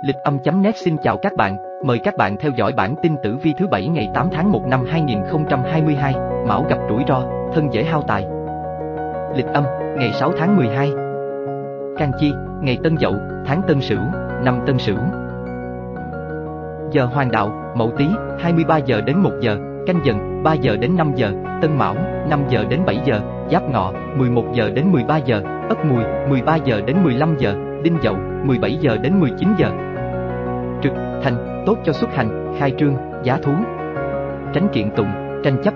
Lịch âm.net xin chào các bạn, mời các bạn theo dõi bản tin tử vi thứ bảy ngày 8 tháng 1 năm 2022, Mão gặp rủi ro, thân dễ hao tài. Lịch âm, ngày 6 tháng 12. Can Chi, ngày Tân Dậu, tháng Tân Sửu, năm Tân Sửu. Giờ Hoàng Đạo, Mậu Tý, 23 giờ đến 1 giờ, Canh Dần, 3 giờ đến 5 giờ, Tân Mão, 5 giờ đến 7 giờ, Giáp Ngọ, 11 giờ đến 13 giờ, Ất Mùi, 13 giờ đến 15 giờ, Đinh Dậu, 17 giờ đến 19 giờ. Trực, Thành, tốt cho xuất hành, khai trương, giá thú. Tránh kiện tụng, tranh chấp.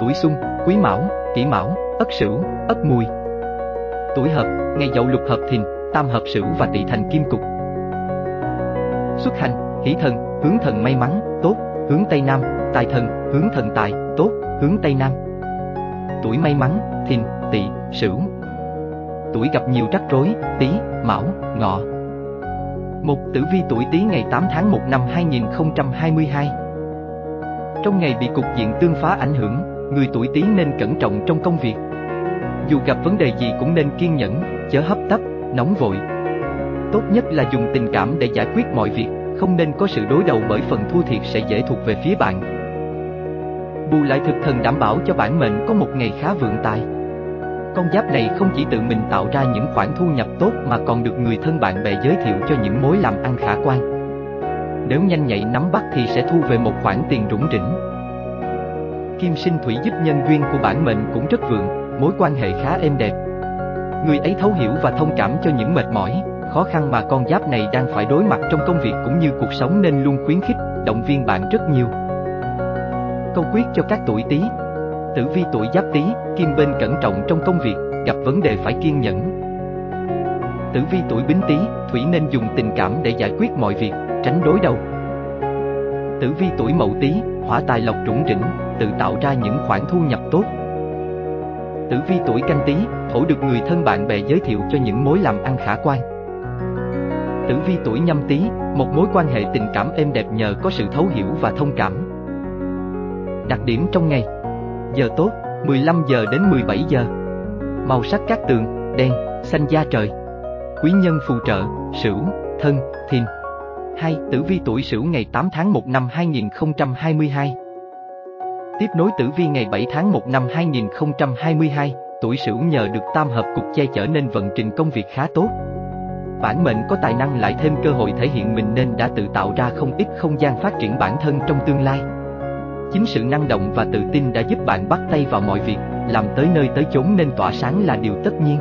Tuổi Xuân, Quý Mão, Kỷ Mão, Ất Sửu, Ất Mùi. Tuổi Hợp, ngày Dậu Lục Hợp Thìn, Tam Hợp Sửu và Tỵ Thành Kim Cục. Xuất hành, Hỷ Thần, hướng thần may mắn, tốt, hướng Tây Nam, Tài Thần, hướng thần tài, tốt, hướng Tây Nam. Tuổi may mắn, Thìn, Tỵ, Sửu. Tuổi gặp nhiều rắc rối, Tý, Mão, Ngọ. Một tử vi tuổi Tý ngày 8 tháng 1 năm 2022. Trong ngày bị cục diện tương phá ảnh hưởng, người tuổi Tý nên cẩn trọng trong công việc. Dù gặp vấn đề gì cũng nên kiên nhẫn, chớ hấp tấp, nóng vội. Tốt nhất là dùng tình cảm để giải quyết mọi việc, không nên có sự đối đầu bởi phần thua thiệt sẽ dễ thuộc về phía bạn. Bù lại thực thần đảm bảo cho bản mệnh có một ngày khá vượng tài. Con giáp này không chỉ tự mình tạo ra những khoản thu nhập tốt mà còn được người thân bạn bè giới thiệu cho những mối làm ăn khả quan. Nếu nhanh nhạy nắm bắt thì sẽ thu về một khoản tiền rủng rỉnh. Kim sinh thủy giúp nhân duyên của bản mệnh cũng rất vượng, mối quan hệ khá êm đẹp. Người ấy thấu hiểu và thông cảm cho những mệt mỏi, khó khăn mà con giáp này đang phải đối mặt trong công việc cũng như cuộc sống nên luôn khuyến khích, động viên bạn rất nhiều. Câu quyết cho các tuổi Tý. Tử vi tuổi Giáp Tý, kim bên cẩn trọng trong công việc, gặp vấn đề phải kiên nhẫn. Tử vi tuổi Bính Tý, thủy nên dùng tình cảm để giải quyết mọi việc, tránh đối đầu. Tử vi tuổi Mậu Tý, hỏa tài lộc trũng rỉnh, tự tạo ra những khoản thu nhập tốt. Tử vi tuổi Canh Tý, thổ được người thân bạn bè giới thiệu cho những mối làm ăn khả quan. Tử vi tuổi Nhâm Tý, một mối quan hệ tình cảm êm đẹp nhờ có sự thấu hiểu và thông cảm. Đặc điểm trong ngày Giờ tốt, 15 giờ đến 17 giờ Màu sắc các tường, đen, xanh da trời Quý nhân phù trợ, Sửu, Thân, Thìn 2. Tử vi tuổi Sửu ngày 8 tháng 1 năm 2022 Tiếp nối tử vi ngày 7 tháng 1 năm 2022, tuổi Sửu nhờ được tam hợp cục che chở nên vận trình công việc khá tốt. Bản mệnh có tài năng lại thêm cơ hội thể hiện mình nên đã tự tạo ra không ít không gian phát triển bản thân trong tương lai. Chính sự năng động và tự tin đã giúp bạn bắt tay vào mọi việc, làm tới nơi tới chốn nên tỏa sáng là điều tất nhiên.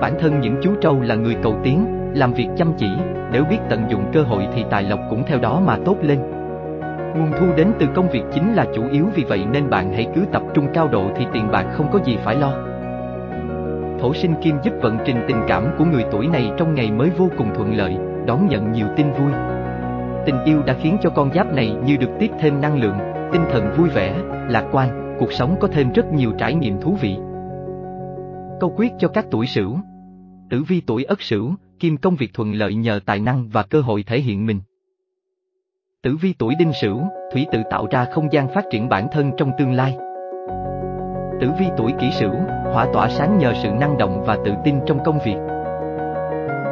Bản thân những chú trâu là người cầu tiến, làm việc chăm chỉ, nếu biết tận dụng cơ hội thì tài lộc cũng theo đó mà tốt lên. Nguồn thu đến từ công việc chính là chủ yếu vì vậy nên bạn hãy cứ tập trung cao độ thì tiền bạc không có gì phải lo. Thổ sinh kim giúp vận trình tình cảm của người tuổi này trong ngày mới vô cùng thuận lợi, đón nhận nhiều tin vui. Tình yêu đã khiến cho con giáp này như được tiếp thêm năng lượng, tinh thần vui vẻ, lạc quan, cuộc sống có thêm rất nhiều trải nghiệm thú vị. Câu quyết cho các tuổi sửu Tử vi tuổi ất sửu, kim công việc thuận lợi nhờ tài năng và cơ hội thể hiện mình. Tử vi tuổi đinh sửu, thủy tự tạo ra không gian phát triển bản thân trong tương lai. Tử vi tuổi kỷ sửu, hỏa tỏa sáng nhờ sự năng động và tự tin trong công việc.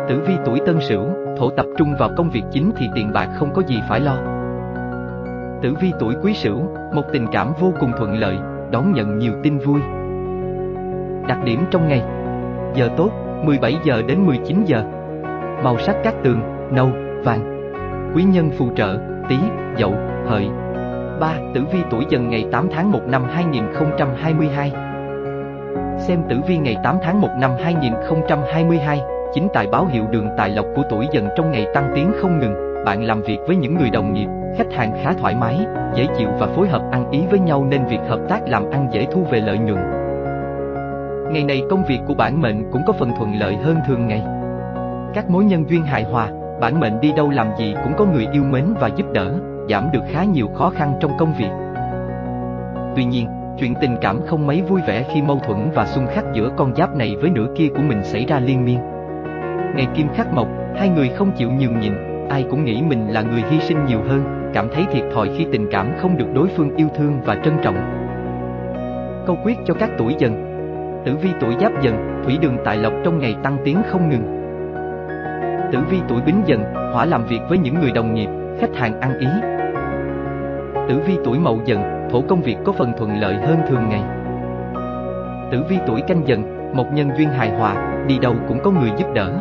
Tử vi tuổi tân sửu, thổ tập trung vào công việc chính thì tiền bạc không có gì phải lo. Tử vi tuổi quý sửu, một tình cảm vô cùng thuận lợi, đón nhận nhiều tin vui. Đặc điểm trong ngày Giờ tốt, 17 giờ đến 19 giờ Màu sắc các tường, nâu, vàng Quý nhân phù trợ, tí, dậu, hợi 3. Tử vi tuổi dần ngày 8 tháng 1 năm 2022 Xem tử vi ngày 8 tháng 1 năm 2022 Chính tài báo hiệu đường tài lộc của tuổi dần trong ngày tăng tiến không ngừng Bạn làm việc với những người đồng nghiệp, khách hàng khá thoải mái, dễ chịu và phối hợp ăn ý với nhau nên việc hợp tác làm ăn dễ thu về lợi nhuận Ngày này công việc của bản mệnh cũng có phần thuận lợi hơn thường ngày Các mối nhân duyên hài hòa, bản mệnh đi đâu làm gì cũng có người yêu mến và giúp đỡ giảm được khá nhiều khó khăn trong công việc. Tuy nhiên, chuyện tình cảm không mấy vui vẻ khi mâu thuẫn và xung khắc giữa con giáp này với nửa kia của mình xảy ra liên miên. Ngày kim khắc mộc, hai người không chịu nhường nhịn, ai cũng nghĩ mình là người hy sinh nhiều hơn, cảm thấy thiệt thòi khi tình cảm không được đối phương yêu thương và trân trọng. Câu quyết cho các tuổi dần Tử vi tuổi giáp dần, thủy đường tài lộc trong ngày tăng tiến không ngừng. Tử vi tuổi Bính Dần, hỏa làm việc với những người đồng nghiệp, khách hàng ăn ý. Tử vi tuổi Mậu Dần, thổ công việc có phần thuận lợi hơn thường ngày. Tử vi tuổi Canh Dần, một nhân duyên hài hòa, đi đâu cũng có người giúp đỡ.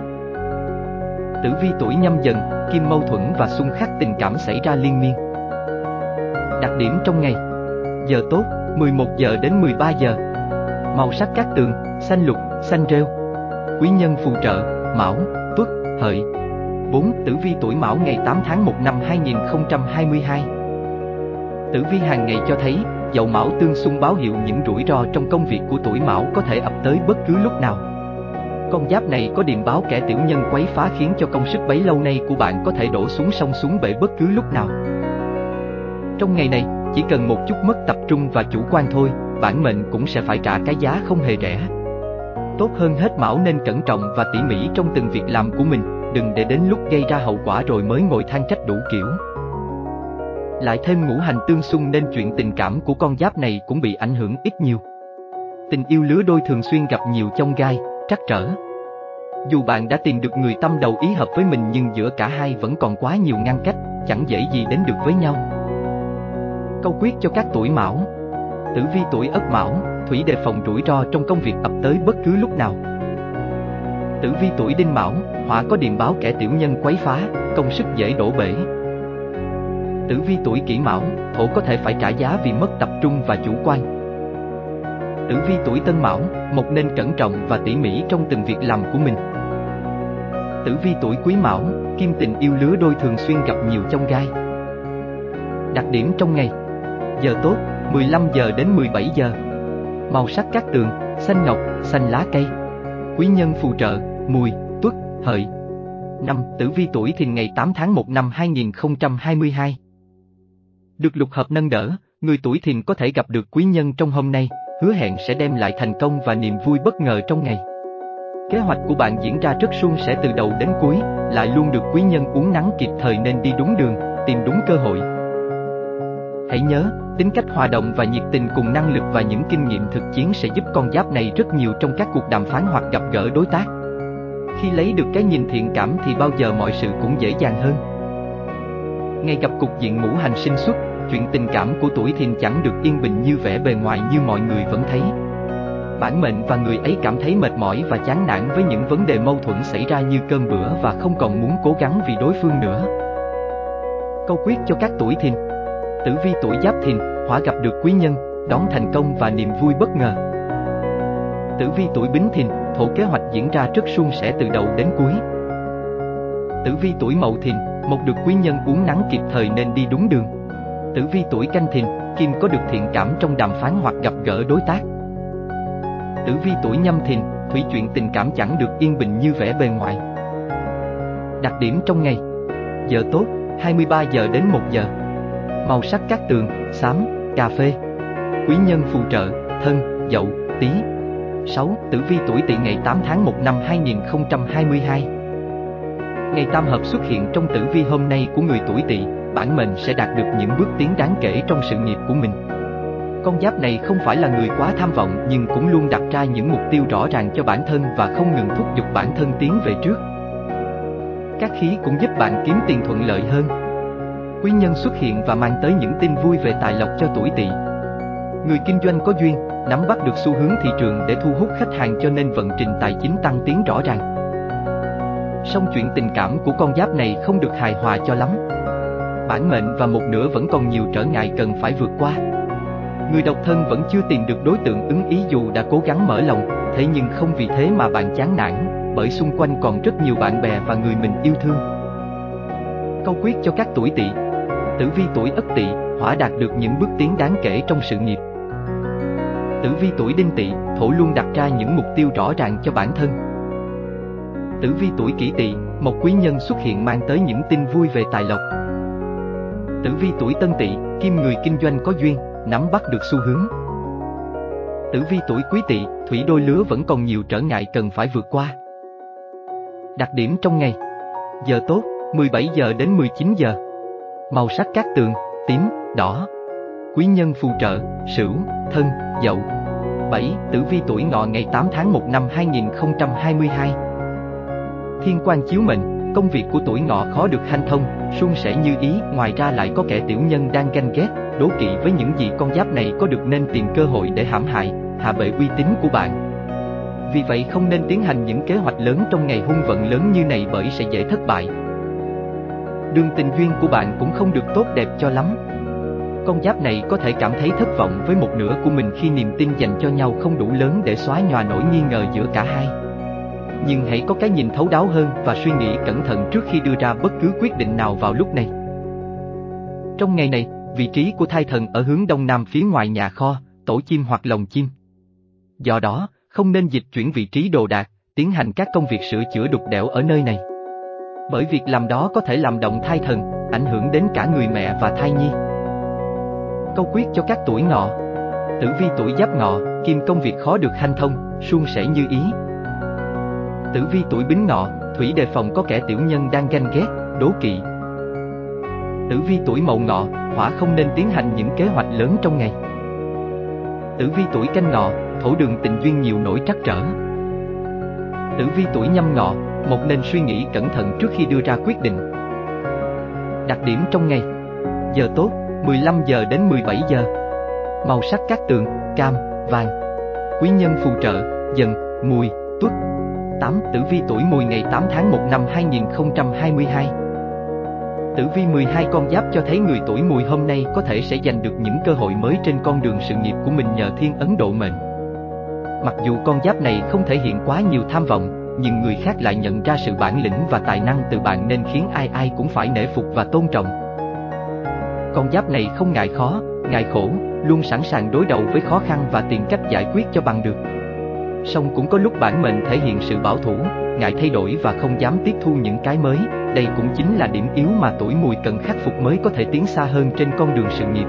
Tử vi tuổi Nhâm Dần, kim mâu thuẫn và xung khắc tình cảm xảy ra liên miên. Đặc điểm trong ngày Giờ tốt, 11 giờ đến 13 giờ Màu sắc các tường, xanh lục, xanh rêu Quý nhân phù trợ, Mão, Tuất, Hợi 4. Tử vi tuổi Mão ngày 8 tháng 1 năm 2022 Tử vi hàng ngày cho thấy, dậu Mão tương xung báo hiệu những rủi ro trong công việc của tuổi Mão có thể ập tới bất cứ lúc nào. Con giáp này có điềm báo kẻ tiểu nhân quấy phá khiến cho công sức bấy lâu nay của bạn có thể đổ xuống sông xuống bể bất cứ lúc nào. Trong ngày này, chỉ cần một chút mất tập trung và chủ quan thôi, bản mệnh cũng sẽ phải trả cái giá không hề rẻ. Tốt hơn hết Mão nên cẩn trọng và tỉ mỉ trong từng việc làm của mình, đừng để đến lúc gây ra hậu quả rồi mới ngồi than trách đủ kiểu. Lại thêm ngũ hành tương xung nên chuyện tình cảm của con giáp này cũng bị ảnh hưởng ít nhiều. Tình yêu lứa đôi thường xuyên gặp nhiều chông gai, trắc trở. Dù bạn đã tìm được người tâm đầu ý hợp với mình nhưng giữa cả hai vẫn còn quá nhiều ngăn cách, chẳng dễ gì đến được với nhau. Câu quyết cho các tuổi mão Tử vi tuổi ất mão, thủy đề phòng rủi ro trong công việc ập tới bất cứ lúc nào. Tử vi tuổi đinh mão, hỏa có điềm báo kẻ tiểu nhân quấy phá, công sức dễ đổ bể. Tử vi tuổi kỷ mão, thổ có thể phải trả giá vì mất tập trung và chủ quan. Tử vi tuổi tân mão, một nên cẩn trọng và tỉ mỉ trong từng việc làm của mình. Tử vi tuổi quý mão, kim tình yêu lứa đôi thường xuyên gặp nhiều chông gai. Đặc điểm trong ngày. Giờ tốt, 15 giờ đến 17 giờ. Màu sắc các tường, xanh ngọc, xanh lá cây. Quý nhân phù trợ, mùi, tuất, hợi. Năm Tử vi tuổi thìn ngày 8 tháng 1 năm 2022 Được lục hợp nâng đỡ, người tuổi thìn có thể gặp được quý nhân trong hôm nay, hứa hẹn sẽ đem lại thành công và niềm vui bất ngờ trong ngày. Kế hoạch của bạn diễn ra rất suôn sẻ từ đầu đến cuối, lại luôn được quý nhân uống nắng kịp thời nên đi đúng đường, tìm đúng cơ hội. Hãy nhớ, tính cách hòa đồng và nhiệt tình cùng năng lực và những kinh nghiệm thực chiến sẽ giúp con giáp này rất nhiều trong các cuộc đàm phán hoặc gặp gỡ đối tác. Khi lấy được cái nhìn thiện cảm thì bao giờ mọi sự cũng dễ dàng hơn. Ngay gặp cục diện ngũ hành sinh xuất, chuyện tình cảm của tuổi thìn chẳng được yên bình như vẻ bề ngoài như mọi người vẫn thấy. Bản mệnh và người ấy cảm thấy mệt mỏi và chán nản với những vấn đề mâu thuẫn xảy ra như cơm bữa và không còn muốn cố gắng vì đối phương nữa. Câu quyết cho các tuổi thìn Tử vi tuổi Giáp Thìn, hỏa gặp được quý nhân, đón thành công và niềm vui bất ngờ. Tử vi tuổi Bính Thìn, thổ kế hoạch diễn ra rất suôn sẻ từ đầu đến cuối. Tử vi tuổi Mậu Thìn, một được quý nhân uống nắng kịp thời nên đi đúng đường. Tử vi tuổi Canh Thìn, Kim có được thiện cảm trong đàm phán hoặc gặp gỡ đối tác. Tử vi tuổi Nhâm Thìn, thủy chuyện tình cảm chẳng được yên bình như vẻ bề ngoài. Đặc điểm trong ngày Giờ tốt, 23 giờ đến 1 giờ Màu sắc các tường, xám, cà phê. Quý nhân phù trợ, thân, dậu, tí. 6. Tử vi tuổi tỵ ngày 8 tháng 1 năm 2022 Ngày tam hợp xuất hiện trong tử vi hôm nay của người tuổi tỵ, bản mệnh sẽ đạt được những bước tiến đáng kể trong sự nghiệp của mình. Con giáp này không phải là người quá tham vọng nhưng cũng luôn đặt ra những mục tiêu rõ ràng cho bản thân và không ngừng thúc giục bản thân tiến về trước. Các khí cũng giúp bạn kiếm tiền thuận lợi hơn, quý nhân xuất hiện và mang tới những tin vui về tài lộc cho tuổi tỵ. Người kinh doanh có duyên, nắm bắt được xu hướng thị trường để thu hút khách hàng cho nên vận trình tài chính tăng tiến rõ ràng. Song chuyện tình cảm của con giáp này không được hài hòa cho lắm. Bản mệnh và một nửa vẫn còn nhiều trở ngại cần phải vượt qua. Người độc thân vẫn chưa tìm được đối tượng ứng ý dù đã cố gắng mở lòng, thế nhưng không vì thế mà bạn chán nản, bởi xung quanh còn rất nhiều bạn bè và người mình yêu thương. Câu quyết cho các tuổi tỵ Tử vi tuổi Ất Tỵ, hỏa đạt được những bước tiến đáng kể trong sự nghiệp. Tử vi tuổi Đinh Tỵ, thổ luôn đặt ra những mục tiêu rõ ràng cho bản thân. Tử vi tuổi Kỷ Tỵ, một quý nhân xuất hiện mang tới những tin vui về tài lộc. Tử vi tuổi Tân Tỵ, kim người kinh doanh có duyên, nắm bắt được xu hướng. Tử vi tuổi Quý Tỵ, thủy đôi lứa vẫn còn nhiều trở ngại cần phải vượt qua. Đặc điểm trong ngày Giờ tốt, 17 giờ đến 19 giờ Màu sắc các tường, tím, đỏ. Quý nhân phù trợ, Sửu, Thân, Dậu. 7. Tử vi tuổi Ngọ ngày 8 tháng 1 năm 2022. Thiên quan chiếu mệnh, Công việc của tuổi ngọ khó được hanh thông, suôn sẻ như ý, ngoài ra lại có kẻ tiểu nhân đang ganh ghét, đố kỵ với những gì con giáp này có được nên tìm cơ hội để hãm hại, hạ bệ uy tín của bạn. Vì vậy không nên tiến hành những kế hoạch lớn trong ngày hung vận lớn như này bởi sẽ dễ thất bại. Đường tình duyên của bạn cũng không được tốt đẹp cho lắm. Con giáp này có thể cảm thấy thất vọng với một nửa của mình khi niềm tin dành cho nhau không đủ lớn để xóa nhòa nỗi nghi ngờ giữa cả hai. Nhưng hãy có cái nhìn thấu đáo hơn và suy nghĩ cẩn thận trước khi đưa ra bất cứ quyết định nào vào lúc này. Trong ngày này, vị trí của thai thần ở hướng đông nam phía ngoài nhà kho, tổ chim hoặc lồng chim. Do đó, không nên dịch chuyển vị trí đồ đạc, tiến hành các công việc sửa chữa đục đẽo ở nơi này. Bởi việc làm đó có thể làm động thai thần, ảnh hưởng đến cả người mẹ và thai nhi. Câu quyết cho các tuổi ngọ Tử vi tuổi giáp ngọ, kim công việc khó được hanh thông, suôn sẻ như ý. Tử vi tuổi bính ngọ, thủy đề phòng có kẻ tiểu nhân đang ganh ghét, đố kỵ. Tử vi tuổi mậu ngọ, hỏa không nên tiến hành những kế hoạch lớn trong ngày. Tử vi tuổi canh ngọ, thổ đường tình duyên nhiều nỗi trắc trở. Tử vi tuổi nhâm ngọ, một nên suy nghĩ cẩn thận trước khi đưa ra quyết định. Đặc điểm trong ngày Giờ tốt, 15 giờ đến 17 giờ Màu sắc các tường, cam, vàng Quý nhân phù trợ, dần, mùi, tuất 8. Tử vi tuổi mùi ngày 8 tháng 1 năm 2022 Tử vi 12 con giáp cho thấy người tuổi mùi hôm nay có thể sẽ giành được những cơ hội mới trên con đường sự nghiệp của mình nhờ thiên ấn độ mệnh. Mặc dù con giáp này không thể hiện quá nhiều tham vọng, nhưng người khác lại nhận ra sự bản lĩnh và tài năng từ bạn nên khiến ai ai cũng phải nể phục và tôn trọng. Con giáp này không ngại khó, ngại khổ, luôn sẵn sàng đối đầu với khó khăn và tìm cách giải quyết cho bằng được. Song cũng có lúc bản mệnh thể hiện sự bảo thủ, ngại thay đổi và không dám tiếp thu những cái mới, đây cũng chính là điểm yếu mà tuổi mùi cần khắc phục mới có thể tiến xa hơn trên con đường sự nghiệp.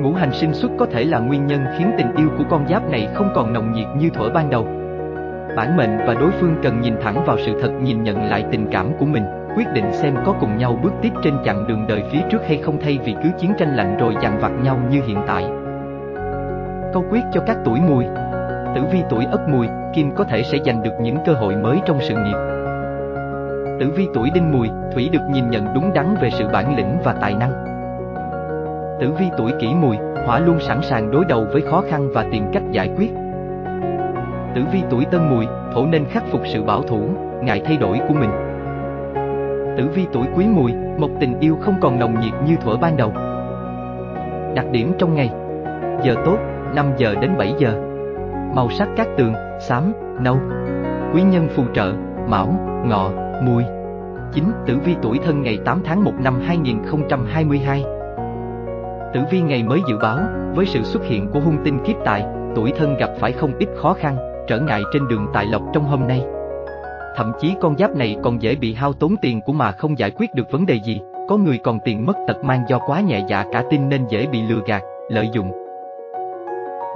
Ngũ hành sinh xuất có thể là nguyên nhân khiến tình yêu của con giáp này không còn nồng nhiệt như thuở ban đầu. Bản mệnh và đối phương cần nhìn thẳng vào sự thật nhìn nhận lại tình cảm của mình, quyết định xem có cùng nhau bước tiếp trên chặng đường đời phía trước hay không thay vì cứ chiến tranh lạnh rồi dằn vặt nhau như hiện tại. Câu quyết cho các tuổi mùi Tử vi tuổi ất mùi, kim có thể sẽ giành được những cơ hội mới trong sự nghiệp. Tử vi tuổi đinh mùi, thủy được nhìn nhận đúng đắn về sự bản lĩnh và tài năng. Tử vi tuổi kỷ mùi, hỏa luôn sẵn sàng đối đầu với khó khăn và tìm cách giải quyết. Tử vi tuổi tân mùi, thổ nên khắc phục sự bảo thủ, ngại thay đổi của mình. Tử vi tuổi quý mùi, một tình yêu không còn nồng nhiệt như thuở ban đầu. Đặc điểm trong ngày Giờ tốt, 5 giờ đến 7 giờ Màu sắc các tường, xám, nâu Quý nhân phù trợ, mão, ngọ, mùi 9. Tử vi tuổi thân ngày 8 tháng 1 năm 2022 Tử vi ngày mới dự báo, với sự xuất hiện của hung tinh kiếp tài, tuổi thân gặp phải không ít khó khăn, trở ngại trên đường tài lộc trong hôm nay. Thậm chí con giáp này còn dễ bị hao tốn tiền của mà không giải quyết được vấn đề gì, có người còn tiền mất tật mang do quá nhẹ dạ cả tin nên dễ bị lừa gạt, lợi dụng.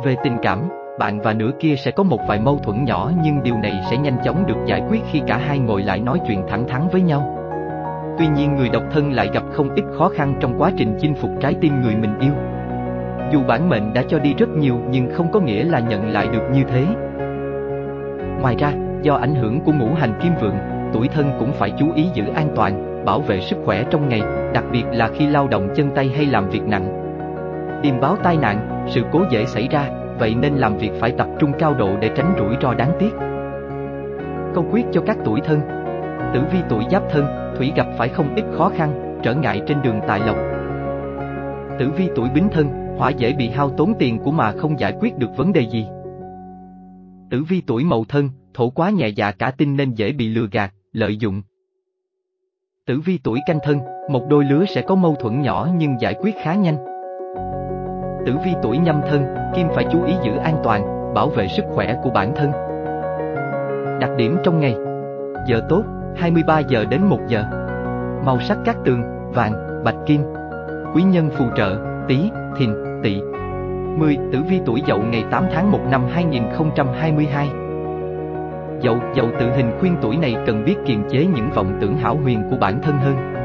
Về tình cảm, bạn và nửa kia sẽ có một vài mâu thuẫn nhỏ nhưng điều này sẽ nhanh chóng được giải quyết khi cả hai ngồi lại nói chuyện thẳng thắn với nhau. Tuy nhiên người độc thân lại gặp không ít khó khăn trong quá trình chinh phục trái tim người mình yêu. Dù bản mệnh đã cho đi rất nhiều nhưng không có nghĩa là nhận lại được như thế. Ngoài ra, do ảnh hưởng của ngũ hành kim vượng, tuổi thân cũng phải chú ý giữ an toàn, bảo vệ sức khỏe trong ngày, đặc biệt là khi lao động chân tay hay làm việc nặng. Điềm báo tai nạn, sự cố dễ xảy ra, vậy nên làm việc phải tập trung cao độ để tránh rủi ro đáng tiếc. Câu quyết cho các tuổi thân Tử vi tuổi giáp thân, Thủy gặp phải không ít khó khăn, trở ngại trên đường tài lộc. Tử vi tuổi bính thân, Hỏa dễ bị hao tốn tiền của mà không giải quyết được vấn đề gì. Tử vi tuổi mậu thân, Thổ quá nhẹ dạ cả tin nên dễ bị lừa gạt, lợi dụng. Tử vi tuổi canh thân, một đôi lứa sẽ có mâu thuẫn nhỏ nhưng giải quyết khá nhanh. Tử vi tuổi nhâm thân, Kim phải chú ý giữ an toàn, bảo vệ sức khỏe của bản thân. Đặc điểm trong ngày. Giờ tốt, 23 giờ đến 1 giờ. Màu sắc các tường, vàng, bạch kim. Quý nhân phù trợ, tí, thìn, tỵ. 10. Tử vi tuổi dậu ngày 8 tháng 1 năm 2022 Dậu, dậu tự hình khuyên tuổi này cần biết kiềm chế những vọng tưởng hảo huyền của bản thân hơn.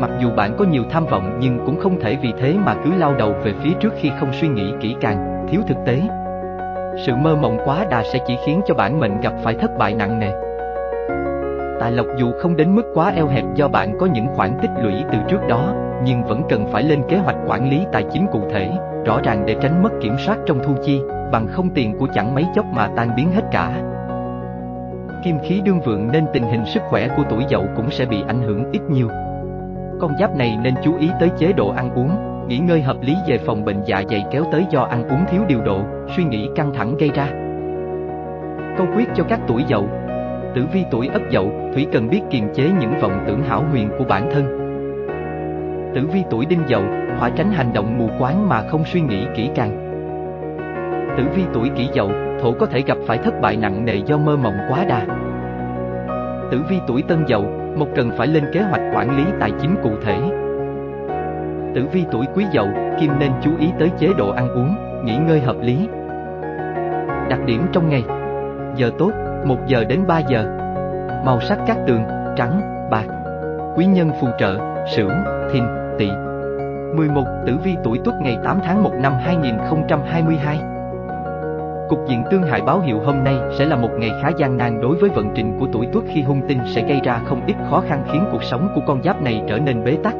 Mặc dù bạn có nhiều tham vọng nhưng cũng không thể vì thế mà cứ lao đầu về phía trước khi không suy nghĩ kỹ càng, thiếu thực tế. Sự mơ mộng quá đà sẽ chỉ khiến cho bản mệnh gặp phải thất bại nặng nề. Tài lộc dù không đến mức quá eo hẹp do bạn có những khoản tích lũy từ trước đó, nhưng vẫn cần phải lên kế hoạch quản lý tài chính cụ thể, rõ ràng để tránh mất kiểm soát trong thu chi, bằng không tiền của chẳng mấy chốc mà tan biến hết cả. Kim khí đương vượng nên tình hình sức khỏe của tuổi dậu cũng sẽ bị ảnh hưởng ít nhiều. Con giáp này nên chú ý tới chế độ ăn uống, nghỉ ngơi hợp lý về phòng bệnh dạ dày kéo tới do ăn uống thiếu điều độ, suy nghĩ căng thẳng gây ra. Câu quyết cho các tuổi dậu Tử vi tuổi ất dậu, Thủy cần biết kiềm chế những vọng tưởng hảo huyền của bản thân. Tử vi tuổi đinh dậu, hỏa tránh hành động mù quáng mà không suy nghĩ kỹ càng. Tử vi tuổi kỷ dậu, thổ có thể gặp phải thất bại nặng nề do mơ mộng quá đà. Tử vi tuổi tân dậu, một cần phải lên kế hoạch quản lý tài chính cụ thể. Tử vi tuổi quý dậu, kim nên chú ý tới chế độ ăn uống, nghỉ ngơi hợp lý. Đặc điểm trong ngày Giờ tốt, 1 giờ đến 3 giờ Màu sắc các tường, trắng, bạc Quý nhân phù trợ, sửu, thìn, tỵ 11. Tử vi tuổi tuất ngày 8 tháng 1 năm 2022 Cục diện tương hại báo hiệu hôm nay sẽ là một ngày khá gian nan đối với vận trình của tuổi tuất khi hung tinh sẽ gây ra không ít khó khăn khiến cuộc sống của con giáp này trở nên bế tắc.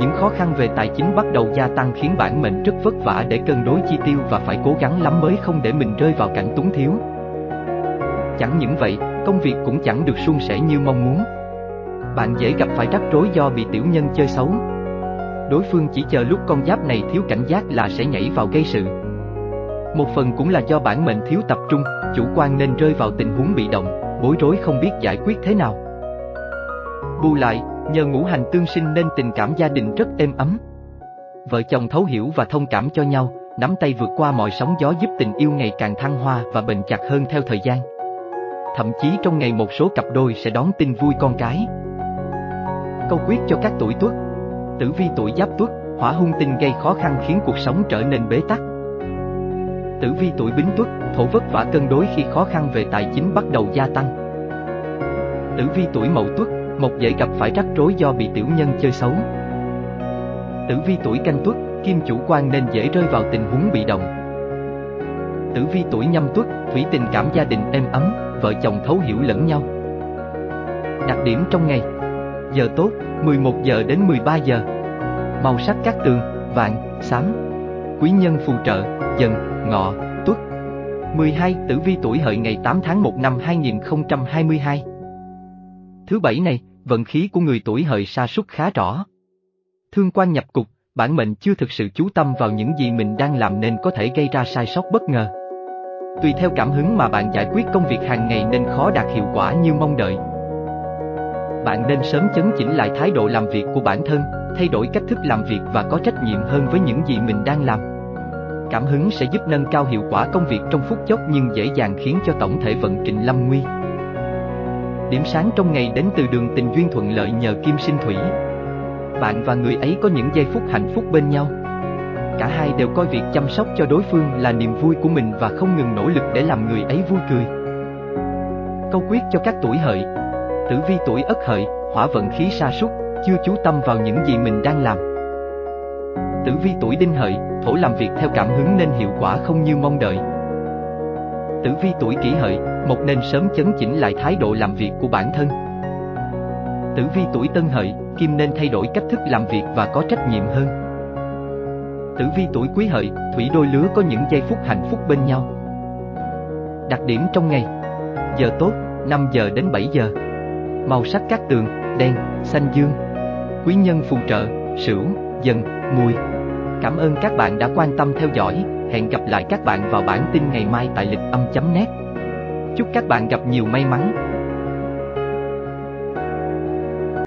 Những khó khăn về tài chính bắt đầu gia tăng khiến bản mệnh rất vất vả để cân đối chi tiêu và phải cố gắng lắm mới không để mình rơi vào cảnh túng thiếu. Chẳng những vậy, công việc cũng chẳng được suôn sẻ như mong muốn. Bạn dễ gặp phải rắc rối do bị tiểu nhân chơi xấu. Đối phương chỉ chờ lúc con giáp này thiếu cảnh giác là sẽ nhảy vào gây sự. Một phần cũng là do bản mệnh thiếu tập trung, chủ quan nên rơi vào tình huống bị động, bối rối không biết giải quyết thế nào. Bù lại, nhờ ngũ hành tương sinh nên tình cảm gia đình rất êm ấm. Vợ chồng thấu hiểu và thông cảm cho nhau, nắm tay vượt qua mọi sóng gió giúp tình yêu ngày càng thăng hoa và bền chặt hơn theo thời gian. Thậm chí trong ngày một số cặp đôi sẽ đón tin vui con cái. Câu quyết cho các tuổi tuất Tử vi tuổi giáp tuất, hỏa hung tinh gây khó khăn khiến cuộc sống trở nên bế tắc. Tử vi tuổi bính tuất, thổ vất vả cân đối khi khó khăn về tài chính bắt đầu gia tăng. Tử vi tuổi mậu tuất, mộc dễ gặp phải rắc rối do bị tiểu nhân chơi xấu. Tử vi tuổi canh tuất, kim chủ quan nên dễ rơi vào tình huống bị động. Tử vi tuổi nhâm tuất, thủy tình cảm gia đình êm ấm, vợ chồng thấu hiểu lẫn nhau. Đặc điểm trong ngày Giờ tốt, 11 giờ đến 13 giờ Màu sắc các tường, vàng, xám Quý nhân phù trợ, dần, ngọ, tuất 12. Tử vi tuổi hợi ngày 8 tháng 1 năm 2022 Thứ bảy này, vận khí của người tuổi hợi sa sút khá rõ. Thương quan nhập cục, bản mệnh chưa thực sự chú tâm vào những gì mình đang làm nên có thể gây ra sai sót bất ngờ. Tùy theo cảm hứng mà bạn giải quyết công việc hàng ngày nên khó đạt hiệu quả như mong đợi. Bạn nên sớm chấn chỉnh lại thái độ làm việc của bản thân, thay đổi cách thức làm việc và có trách nhiệm hơn với những gì mình đang làm. Cảm hứng sẽ giúp nâng cao hiệu quả công việc trong phút chốc nhưng dễ dàng khiến cho tổng thể vận trình lâm nguy. Điểm sáng trong ngày đến từ đường tình duyên thuận lợi nhờ kim sinh thủy. Bạn và người ấy có những giây phút hạnh phúc bên nhau. Cả hai đều coi việc chăm sóc cho đối phương là niềm vui của mình và không ngừng nỗ lực để làm người ấy vui cười. Câu quyết cho các tuổi hợi Tử vi tuổi ất hợi, hỏa vận khí sa sút chưa chú tâm vào những gì mình đang làm. Tử vi tuổi đinh hợi, thổ làm việc theo cảm hứng nên hiệu quả không như mong đợi. Tử vi tuổi kỷ hợi, một nên sớm chấn chỉnh lại thái độ làm việc của bản thân. Tử vi tuổi tân hợi, kim nên thay đổi cách thức làm việc và có trách nhiệm hơn. Tử vi tuổi quý hợi, thủy đôi lứa có những giây phút hạnh phúc bên nhau. Đặc điểm trong ngày Giờ tốt, 5 giờ đến 7 giờ Màu sắc các tường, đen, xanh dương Quý nhân phù trợ, sửu, dần, mùi Cảm ơn các bạn đã quan tâm theo dõi. Hẹn gặp lại các bạn vào bản tin ngày mai tại lịch âm chấm nét Chúc các bạn gặp nhiều may mắn.